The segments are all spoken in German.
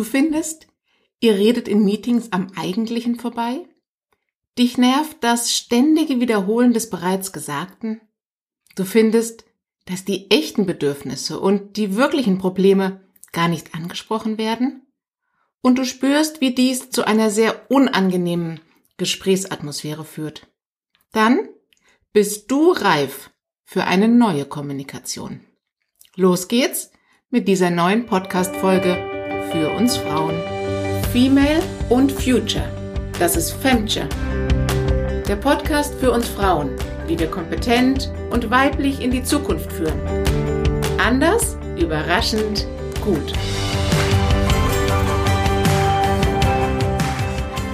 Du findest, ihr redet in Meetings am Eigentlichen vorbei? Dich nervt das ständige Wiederholen des bereits Gesagten? Du findest, dass die echten Bedürfnisse und die wirklichen Probleme gar nicht angesprochen werden? Und du spürst, wie dies zu einer sehr unangenehmen Gesprächsatmosphäre führt. Dann bist du reif für eine neue Kommunikation. Los geht's mit dieser neuen Podcast-Folge für uns Frauen. Female und Future. Das ist Femture. Der Podcast für uns Frauen, wie wir kompetent und weiblich in die Zukunft führen. Anders, überraschend, gut.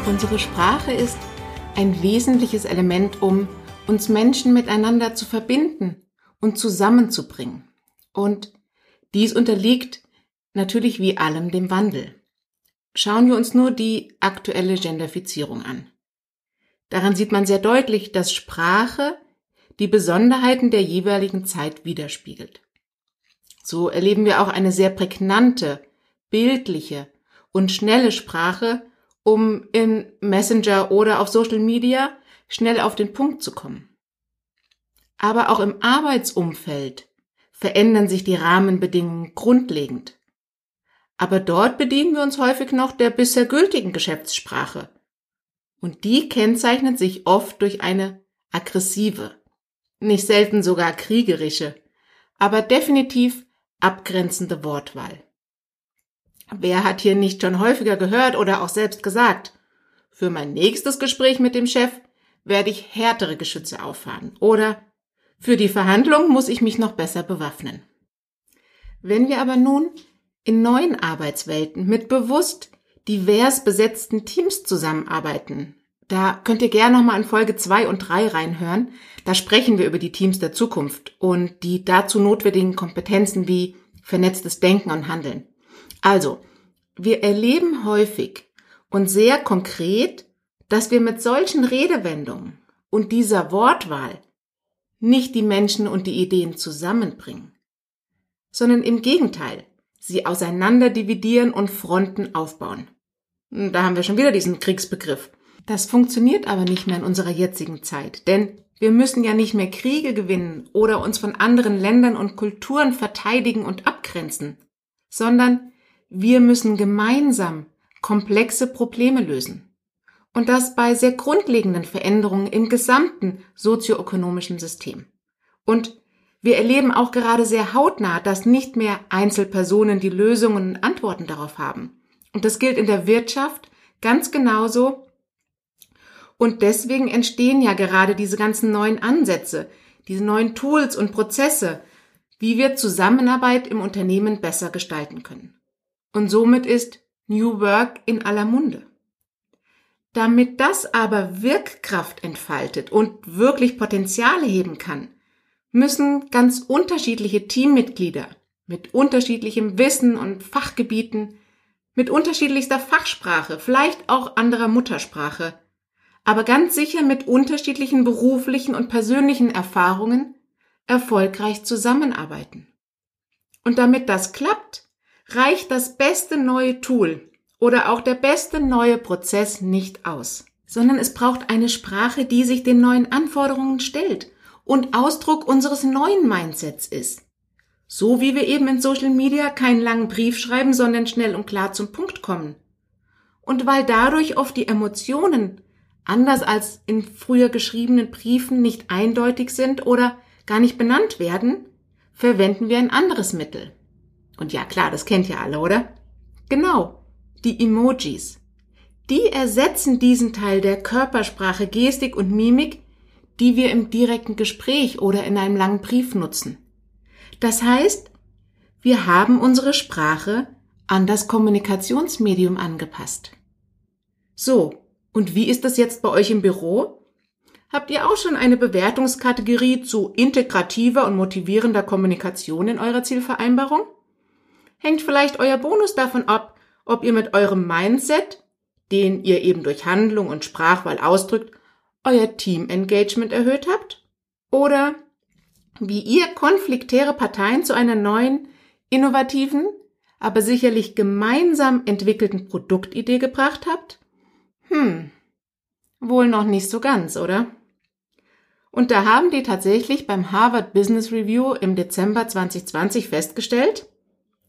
Unsere Sprache ist ein wesentliches Element, um uns Menschen miteinander zu verbinden und zusammenzubringen. Und dies unterliegt natürlich wie allem dem Wandel. Schauen wir uns nur die aktuelle Genderfizierung an. Daran sieht man sehr deutlich, dass Sprache die Besonderheiten der jeweiligen Zeit widerspiegelt. So erleben wir auch eine sehr prägnante, bildliche und schnelle Sprache, um in Messenger oder auf Social Media schnell auf den Punkt zu kommen. Aber auch im Arbeitsumfeld verändern sich die Rahmenbedingungen grundlegend. Aber dort bedienen wir uns häufig noch der bisher gültigen Geschäftssprache. Und die kennzeichnet sich oft durch eine aggressive, nicht selten sogar kriegerische, aber definitiv abgrenzende Wortwahl. Wer hat hier nicht schon häufiger gehört oder auch selbst gesagt, für mein nächstes Gespräch mit dem Chef werde ich härtere Geschütze auffahren oder für die Verhandlung muss ich mich noch besser bewaffnen. Wenn wir aber nun in neuen Arbeitswelten mit bewusst divers besetzten Teams zusammenarbeiten, da könnt ihr gerne nochmal in Folge zwei und drei reinhören. Da sprechen wir über die Teams der Zukunft und die dazu notwendigen Kompetenzen wie vernetztes Denken und Handeln. Also, wir erleben häufig und sehr konkret, dass wir mit solchen Redewendungen und dieser Wortwahl nicht die Menschen und die Ideen zusammenbringen, sondern im Gegenteil, sie auseinander dividieren und Fronten aufbauen. Da haben wir schon wieder diesen Kriegsbegriff. Das funktioniert aber nicht mehr in unserer jetzigen Zeit, denn wir müssen ja nicht mehr Kriege gewinnen oder uns von anderen Ländern und Kulturen verteidigen und abgrenzen, sondern wir müssen gemeinsam komplexe Probleme lösen. Und das bei sehr grundlegenden Veränderungen im gesamten sozioökonomischen System. Und wir erleben auch gerade sehr hautnah, dass nicht mehr Einzelpersonen die Lösungen und Antworten darauf haben. Und das gilt in der Wirtschaft ganz genauso und deswegen entstehen ja gerade diese ganzen neuen Ansätze, diese neuen Tools und Prozesse, wie wir Zusammenarbeit im Unternehmen besser gestalten können. Und somit ist New Work in aller Munde. Damit das aber Wirkkraft entfaltet und wirklich Potenziale heben kann, müssen ganz unterschiedliche Teammitglieder mit unterschiedlichem Wissen und Fachgebieten, mit unterschiedlichster Fachsprache, vielleicht auch anderer Muttersprache, aber ganz sicher mit unterschiedlichen beruflichen und persönlichen Erfahrungen erfolgreich zusammenarbeiten. Und damit das klappt, reicht das beste neue Tool oder auch der beste neue Prozess nicht aus, sondern es braucht eine Sprache, die sich den neuen Anforderungen stellt und Ausdruck unseres neuen Mindsets ist. So wie wir eben in Social Media keinen langen Brief schreiben, sondern schnell und klar zum Punkt kommen. Und weil dadurch oft die Emotionen anders als in früher geschriebenen Briefen nicht eindeutig sind oder gar nicht benannt werden, verwenden wir ein anderes Mittel. Und ja klar, das kennt ihr alle, oder? Genau, die Emojis. Die ersetzen diesen Teil der Körpersprache, Gestik und Mimik, die wir im direkten Gespräch oder in einem langen Brief nutzen. Das heißt, wir haben unsere Sprache an das Kommunikationsmedium angepasst. So, und wie ist das jetzt bei euch im Büro? Habt ihr auch schon eine Bewertungskategorie zu integrativer und motivierender Kommunikation in eurer Zielvereinbarung? Hängt vielleicht euer Bonus davon ab, ob ihr mit eurem Mindset, den ihr eben durch Handlung und Sprachwahl ausdrückt, euer Team-Engagement erhöht habt? Oder wie ihr konfliktäre Parteien zu einer neuen, innovativen, aber sicherlich gemeinsam entwickelten Produktidee gebracht habt? Hm, wohl noch nicht so ganz, oder? Und da haben die tatsächlich beim Harvard Business Review im Dezember 2020 festgestellt,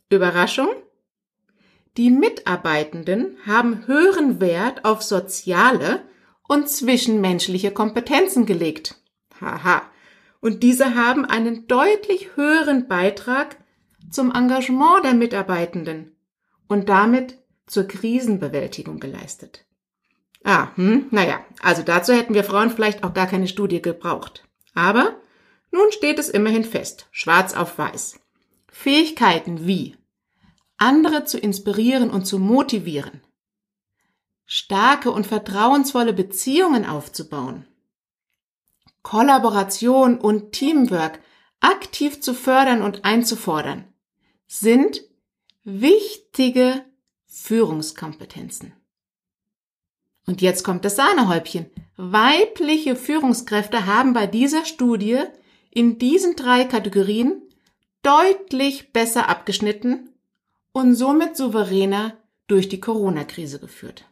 Überraschung, die Mitarbeitenden haben höheren Wert auf soziale und zwischenmenschliche Kompetenzen gelegt. Haha. Und diese haben einen deutlich höheren Beitrag zum Engagement der Mitarbeitenden und damit zur Krisenbewältigung geleistet. Ah, hm, naja, also dazu hätten wir Frauen vielleicht auch gar keine Studie gebraucht. Aber nun steht es immerhin fest, schwarz auf weiß. Fähigkeiten wie andere zu inspirieren und zu motivieren, starke und vertrauensvolle Beziehungen aufzubauen, Kollaboration und Teamwork aktiv zu fördern und einzufordern, sind wichtige Führungskompetenzen. Und jetzt kommt das Sahnehäubchen. Weibliche Führungskräfte haben bei dieser Studie in diesen drei Kategorien deutlich besser abgeschnitten und somit souveräner durch die Corona-Krise geführt.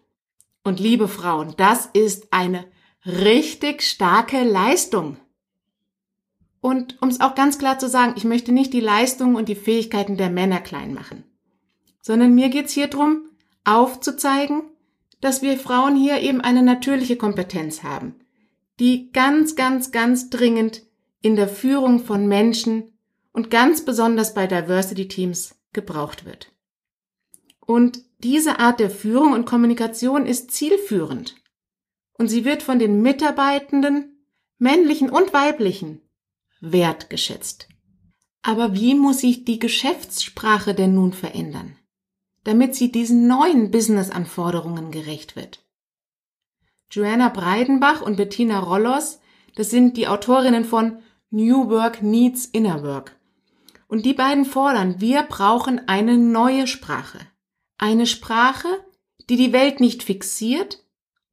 Und liebe Frauen, das ist eine richtig starke Leistung. Und um es auch ganz klar zu sagen, ich möchte nicht die Leistungen und die Fähigkeiten der Männer klein machen, sondern mir geht's hier drum, aufzuzeigen, dass wir Frauen hier eben eine natürliche Kompetenz haben, die ganz, ganz, ganz dringend in der Führung von Menschen und ganz besonders bei Diversity Teams gebraucht wird. Und diese Art der Führung und Kommunikation ist zielführend. Und sie wird von den Mitarbeitenden, männlichen und weiblichen, wertgeschätzt. Aber wie muss sich die Geschäftssprache denn nun verändern, damit sie diesen neuen Business-Anforderungen gerecht wird? Joanna Breidenbach und Bettina Rollos, das sind die Autorinnen von New Work Needs Inner Work. Und die beiden fordern, wir brauchen eine neue Sprache. Eine Sprache, die die Welt nicht fixiert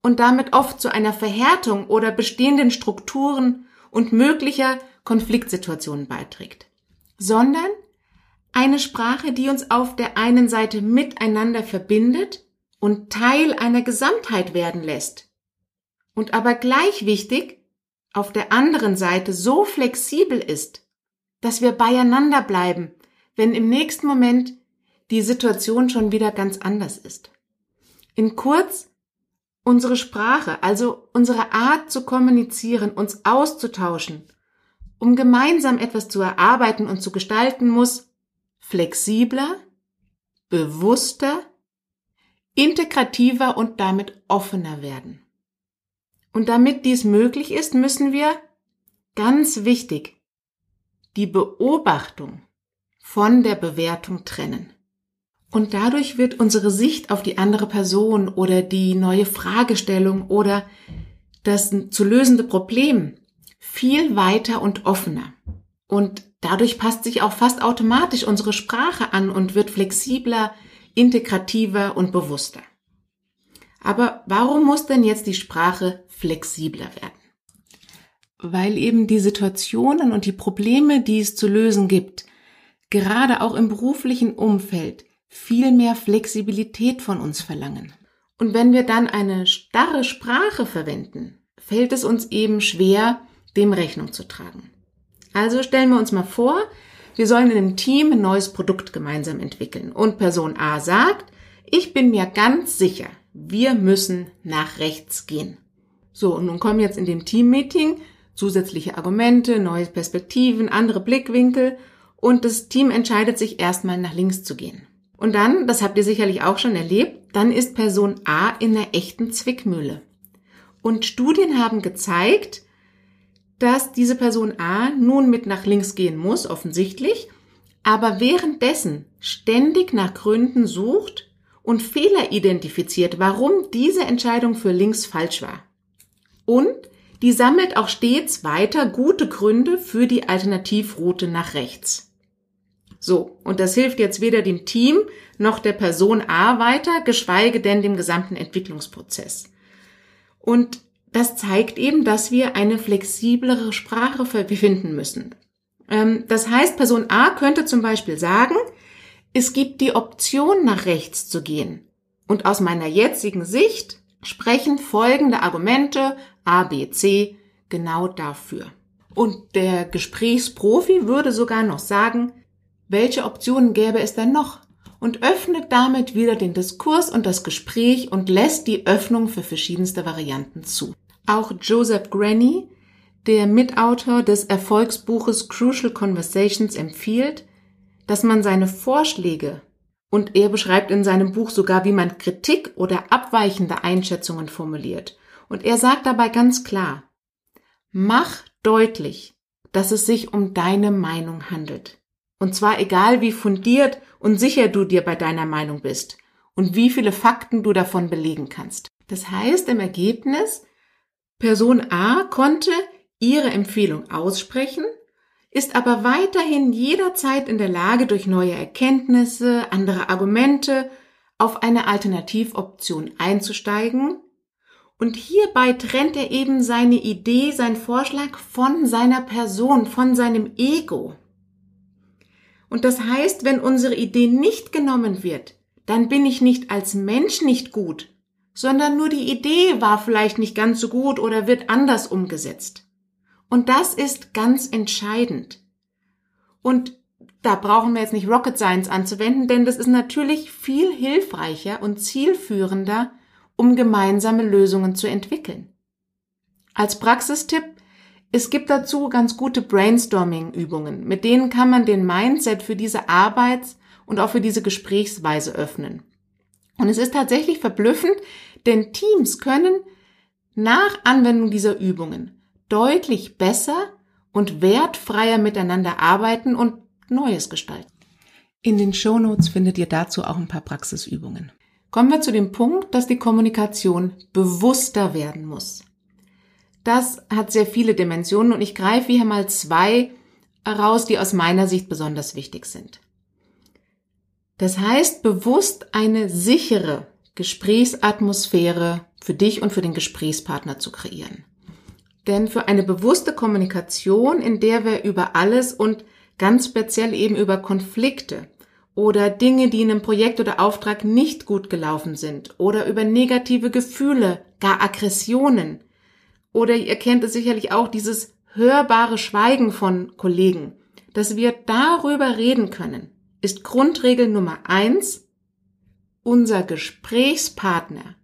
und damit oft zu einer Verhärtung oder bestehenden Strukturen und möglicher Konfliktsituationen beiträgt, sondern eine Sprache, die uns auf der einen Seite miteinander verbindet und Teil einer Gesamtheit werden lässt und aber gleich wichtig auf der anderen Seite so flexibel ist, dass wir beieinander bleiben, wenn im nächsten Moment die Situation schon wieder ganz anders ist. In kurz, unsere Sprache, also unsere Art zu kommunizieren, uns auszutauschen, um gemeinsam etwas zu erarbeiten und zu gestalten, muss flexibler, bewusster, integrativer und damit offener werden. Und damit dies möglich ist, müssen wir, ganz wichtig, die Beobachtung von der Bewertung trennen. Und dadurch wird unsere Sicht auf die andere Person oder die neue Fragestellung oder das zu lösende Problem viel weiter und offener. Und dadurch passt sich auch fast automatisch unsere Sprache an und wird flexibler, integrativer und bewusster. Aber warum muss denn jetzt die Sprache flexibler werden? Weil eben die Situationen und die Probleme, die es zu lösen gibt, gerade auch im beruflichen Umfeld, viel mehr Flexibilität von uns verlangen. Und wenn wir dann eine starre Sprache verwenden, fällt es uns eben schwer, dem Rechnung zu tragen. Also stellen wir uns mal vor, wir sollen in einem Team ein neues Produkt gemeinsam entwickeln und Person A sagt, ich bin mir ganz sicher, wir müssen nach rechts gehen. So, und nun kommen jetzt in dem Teammeeting zusätzliche Argumente, neue Perspektiven, andere Blickwinkel und das Team entscheidet sich erstmal nach links zu gehen. Und dann, das habt ihr sicherlich auch schon erlebt, dann ist Person A in einer echten Zwickmühle. Und Studien haben gezeigt, dass diese Person A nun mit nach links gehen muss, offensichtlich, aber währenddessen ständig nach Gründen sucht und Fehler identifiziert, warum diese Entscheidung für links falsch war. Und die sammelt auch stets weiter gute Gründe für die Alternativroute nach rechts. So, und das hilft jetzt weder dem Team noch der Person A weiter, geschweige denn dem gesamten Entwicklungsprozess. Und das zeigt eben, dass wir eine flexiblere Sprache finden müssen. Ähm, das heißt, Person A könnte zum Beispiel sagen, es gibt die Option, nach rechts zu gehen. Und aus meiner jetzigen Sicht sprechen folgende Argumente A, B, C genau dafür. Und der Gesprächsprofi würde sogar noch sagen, welche Optionen gäbe es denn noch? Und öffnet damit wieder den Diskurs und das Gespräch und lässt die Öffnung für verschiedenste Varianten zu. Auch Joseph Granny, der Mitautor des Erfolgsbuches Crucial Conversations, empfiehlt, dass man seine Vorschläge und er beschreibt in seinem Buch sogar, wie man Kritik oder abweichende Einschätzungen formuliert. Und er sagt dabei ganz klar, mach deutlich, dass es sich um deine Meinung handelt. Und zwar egal, wie fundiert und sicher du dir bei deiner Meinung bist und wie viele Fakten du davon belegen kannst. Das heißt im Ergebnis, Person A konnte ihre Empfehlung aussprechen, ist aber weiterhin jederzeit in der Lage, durch neue Erkenntnisse, andere Argumente auf eine Alternativoption einzusteigen. Und hierbei trennt er eben seine Idee, sein Vorschlag von seiner Person, von seinem Ego. Und das heißt, wenn unsere Idee nicht genommen wird, dann bin ich nicht als Mensch nicht gut, sondern nur die Idee war vielleicht nicht ganz so gut oder wird anders umgesetzt. Und das ist ganz entscheidend. Und da brauchen wir jetzt nicht Rocket Science anzuwenden, denn das ist natürlich viel hilfreicher und zielführender, um gemeinsame Lösungen zu entwickeln. Als Praxistipp, es gibt dazu ganz gute Brainstorming-Übungen, mit denen kann man den Mindset für diese Arbeits- und auch für diese Gesprächsweise öffnen. Und es ist tatsächlich verblüffend, denn Teams können nach Anwendung dieser Übungen deutlich besser und wertfreier miteinander arbeiten und Neues gestalten. In den Shownotes findet ihr dazu auch ein paar Praxisübungen. Kommen wir zu dem Punkt, dass die Kommunikation bewusster werden muss. Das hat sehr viele Dimensionen und ich greife hier mal zwei heraus, die aus meiner Sicht besonders wichtig sind. Das heißt, bewusst eine sichere Gesprächsatmosphäre für dich und für den Gesprächspartner zu kreieren. Denn für eine bewusste Kommunikation, in der wir über alles und ganz speziell eben über Konflikte oder Dinge, die in einem Projekt oder Auftrag nicht gut gelaufen sind oder über negative Gefühle, gar Aggressionen oder ihr kennt es sicherlich auch dieses hörbare Schweigen von Kollegen, dass wir darüber reden können, ist Grundregel Nummer eins. Unser Gesprächspartner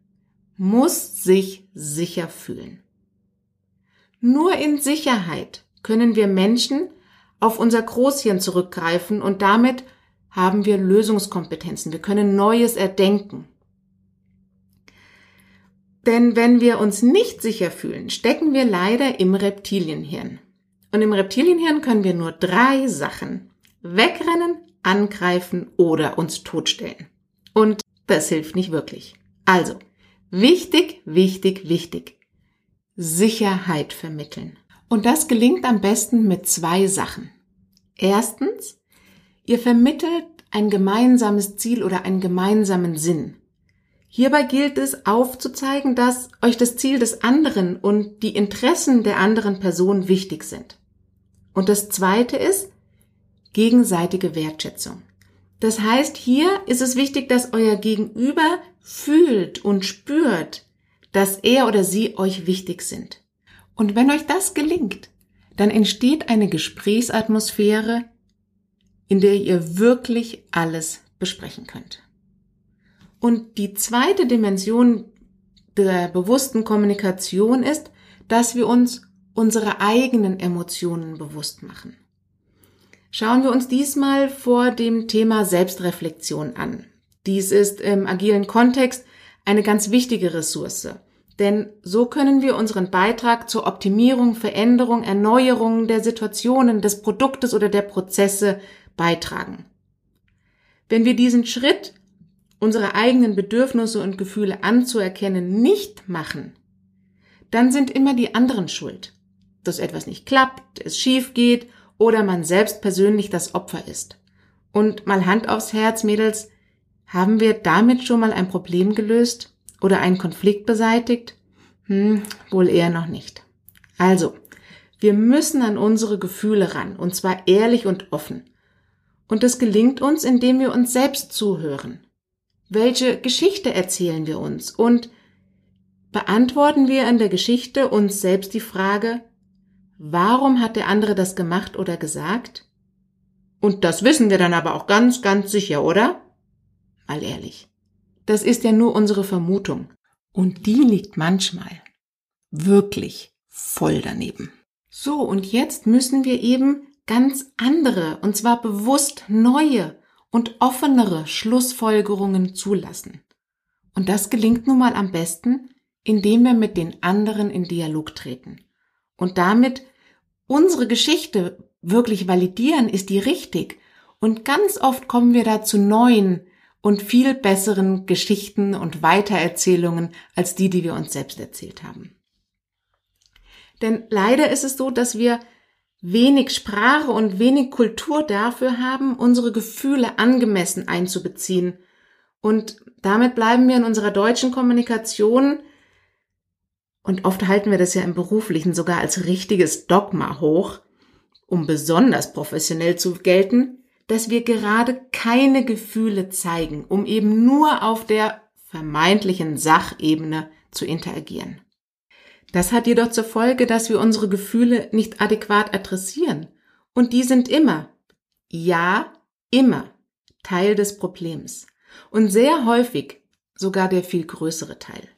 muss sich sicher fühlen. Nur in Sicherheit können wir Menschen auf unser Großhirn zurückgreifen und damit haben wir Lösungskompetenzen. Wir können Neues erdenken. Denn wenn wir uns nicht sicher fühlen, stecken wir leider im Reptilienhirn. Und im Reptilienhirn können wir nur drei Sachen. Wegrennen, angreifen oder uns totstellen. Und das hilft nicht wirklich. Also, wichtig, wichtig, wichtig. Sicherheit vermitteln. Und das gelingt am besten mit zwei Sachen. Erstens, ihr vermittelt ein gemeinsames Ziel oder einen gemeinsamen Sinn. Hierbei gilt es aufzuzeigen, dass euch das Ziel des anderen und die Interessen der anderen Person wichtig sind. Und das zweite ist gegenseitige Wertschätzung. Das heißt, hier ist es wichtig, dass euer Gegenüber fühlt und spürt, dass er oder sie euch wichtig sind. Und wenn euch das gelingt, dann entsteht eine Gesprächsatmosphäre, in der ihr wirklich alles besprechen könnt. Und die zweite Dimension der bewussten Kommunikation ist, dass wir uns unsere eigenen Emotionen bewusst machen. Schauen wir uns diesmal vor dem Thema Selbstreflexion an. Dies ist im agilen Kontext eine ganz wichtige Ressource. Denn so können wir unseren Beitrag zur Optimierung, Veränderung, Erneuerung der Situationen, des Produktes oder der Prozesse beitragen. Wenn wir diesen Schritt, unsere eigenen Bedürfnisse und Gefühle anzuerkennen, nicht machen, dann sind immer die anderen schuld, dass etwas nicht klappt, es schief geht oder man selbst persönlich das Opfer ist. Und mal Hand aufs Herz, Mädels, haben wir damit schon mal ein Problem gelöst oder einen Konflikt beseitigt? Hm, wohl eher noch nicht. Also, wir müssen an unsere Gefühle ran, und zwar ehrlich und offen. Und das gelingt uns, indem wir uns selbst zuhören. Welche Geschichte erzählen wir uns? Und beantworten wir in der Geschichte uns selbst die Frage, warum hat der andere das gemacht oder gesagt? Und das wissen wir dann aber auch ganz, ganz sicher, oder? Mal ehrlich. Das ist ja nur unsere Vermutung. Und die liegt manchmal wirklich voll daneben. So, und jetzt müssen wir eben ganz andere, und zwar bewusst neue und offenere Schlussfolgerungen zulassen. Und das gelingt nun mal am besten, indem wir mit den anderen in Dialog treten. Und damit unsere Geschichte wirklich validieren, ist die richtig. Und ganz oft kommen wir da zu neuen und viel besseren Geschichten und Weitererzählungen als die, die wir uns selbst erzählt haben. Denn leider ist es so, dass wir wenig Sprache und wenig Kultur dafür haben, unsere Gefühle angemessen einzubeziehen. Und damit bleiben wir in unserer deutschen Kommunikation und oft halten wir das ja im beruflichen sogar als richtiges Dogma hoch, um besonders professionell zu gelten, dass wir gerade keine Gefühle zeigen, um eben nur auf der vermeintlichen Sachebene zu interagieren. Das hat jedoch zur Folge, dass wir unsere Gefühle nicht adäquat adressieren. Und die sind immer, ja, immer Teil des Problems. Und sehr häufig sogar der viel größere Teil.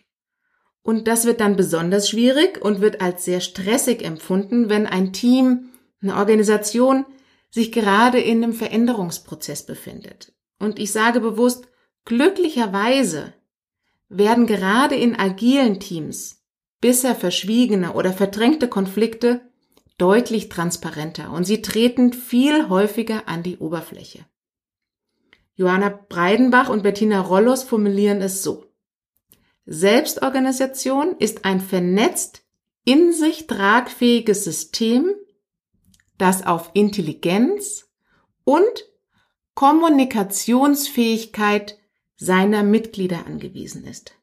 Und das wird dann besonders schwierig und wird als sehr stressig empfunden, wenn ein Team, eine Organisation sich gerade in einem Veränderungsprozess befindet. Und ich sage bewusst, glücklicherweise werden gerade in agilen Teams bisher verschwiegene oder verdrängte Konflikte deutlich transparenter und sie treten viel häufiger an die Oberfläche. Johanna Breidenbach und Bettina Rollos formulieren es so. Selbstorganisation ist ein vernetzt, in sich tragfähiges System, das auf Intelligenz und Kommunikationsfähigkeit seiner Mitglieder angewiesen ist.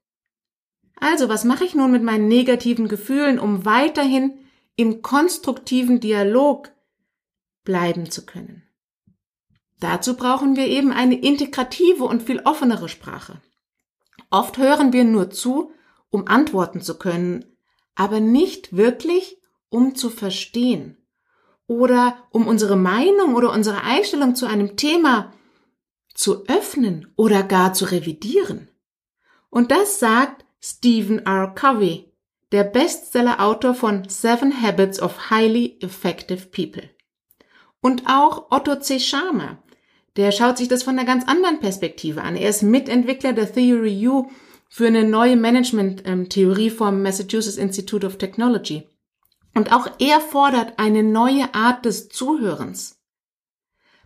Also, was mache ich nun mit meinen negativen Gefühlen, um weiterhin im konstruktiven Dialog bleiben zu können? Dazu brauchen wir eben eine integrative und viel offenere Sprache. Oft hören wir nur zu, um antworten zu können, aber nicht wirklich, um zu verstehen oder um unsere Meinung oder unsere Einstellung zu einem Thema zu öffnen oder gar zu revidieren. Und das sagt Stephen R. Covey, der Bestseller-Autor von Seven Habits of Highly Effective People. Und auch Otto C. Scharmer, der schaut sich das von einer ganz anderen Perspektive an. Er ist Mitentwickler der Theory U für eine neue Management-Theorie vom Massachusetts Institute of Technology. Und auch er fordert eine neue Art des Zuhörens,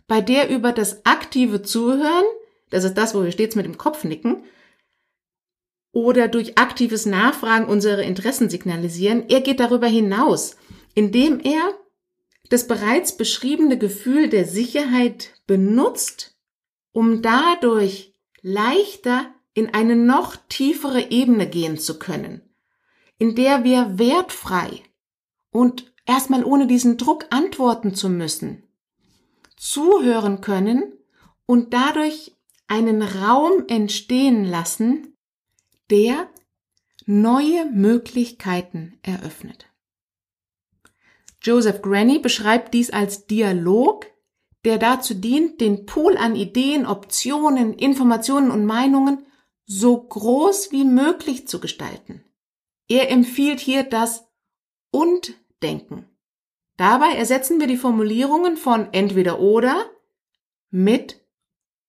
bei der über das aktive Zuhören, das ist das, wo wir stets mit dem Kopf nicken, oder durch aktives Nachfragen unsere Interessen signalisieren. Er geht darüber hinaus, indem er das bereits beschriebene Gefühl der Sicherheit benutzt, um dadurch leichter in eine noch tiefere Ebene gehen zu können, in der wir wertfrei und erstmal ohne diesen Druck antworten zu müssen, zuhören können und dadurch einen Raum entstehen lassen, der neue Möglichkeiten eröffnet. Joseph Granny beschreibt dies als Dialog, der dazu dient, den Pool an Ideen, Optionen, Informationen und Meinungen so groß wie möglich zu gestalten. Er empfiehlt hier das Und-Denken. Dabei ersetzen wir die Formulierungen von entweder oder mit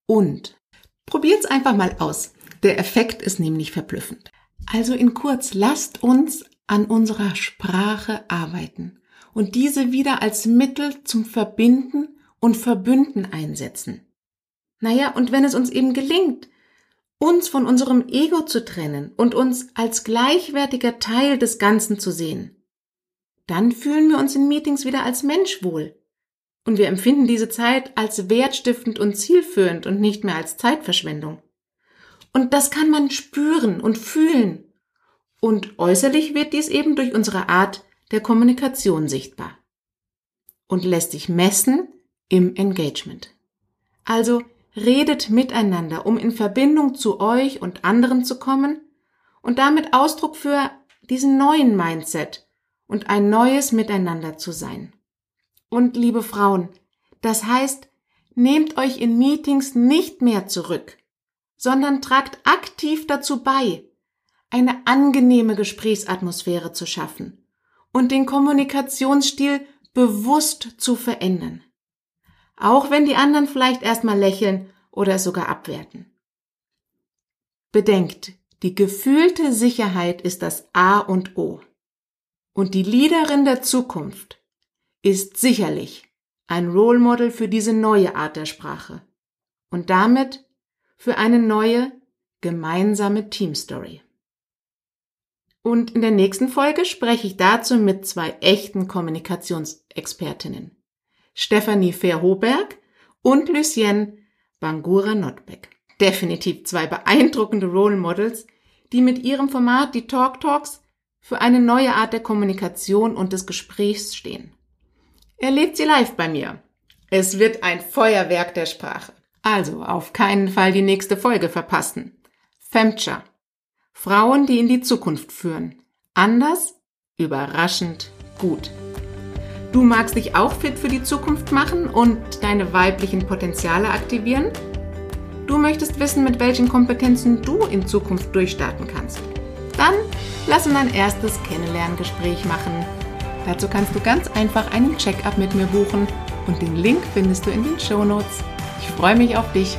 und. Probiert's einfach mal aus. Der Effekt ist nämlich verblüffend. Also in kurz, lasst uns an unserer Sprache arbeiten und diese wieder als Mittel zum Verbinden und Verbünden einsetzen. Naja, und wenn es uns eben gelingt, uns von unserem Ego zu trennen und uns als gleichwertiger Teil des Ganzen zu sehen, dann fühlen wir uns in Meetings wieder als Mensch wohl. Und wir empfinden diese Zeit als wertstiftend und zielführend und nicht mehr als Zeitverschwendung. Und das kann man spüren und fühlen. Und äußerlich wird dies eben durch unsere Art der Kommunikation sichtbar und lässt sich messen im Engagement. Also redet miteinander, um in Verbindung zu euch und anderen zu kommen und damit Ausdruck für diesen neuen Mindset und ein neues Miteinander zu sein. Und liebe Frauen, das heißt, nehmt euch in Meetings nicht mehr zurück, sondern tragt aktiv dazu bei, eine angenehme Gesprächsatmosphäre zu schaffen und den Kommunikationsstil bewusst zu verändern. Auch wenn die anderen vielleicht erstmal lächeln oder es sogar abwerten. Bedenkt, die gefühlte Sicherheit ist das A und O. Und die Leaderin der Zukunft ist sicherlich ein Role Model für diese neue Art der Sprache und damit für eine neue gemeinsame Teamstory. Und in der nächsten Folge spreche ich dazu mit zwei echten Kommunikationsexpertinnen. Stefanie Verhoberg und Lucienne Bangura Notbeck. Definitiv zwei beeindruckende Role Models, die mit ihrem Format die Talk Talks für eine neue Art der Kommunikation und des Gesprächs stehen. Erlebt sie live bei mir. Es wird ein Feuerwerk der Sprache. Also auf keinen Fall die nächste Folge verpassen. Femcha. Frauen, die in die Zukunft führen. Anders, überraschend gut. Du magst dich auch fit für die Zukunft machen und deine weiblichen Potenziale aktivieren? Du möchtest wissen, mit welchen Kompetenzen du in Zukunft durchstarten kannst. Dann lass uns ein erstes Kennenlerngespräch machen. Dazu kannst du ganz einfach einen Check-up mit mir buchen und den Link findest du in den Show Notes. Ich freue mich auf dich.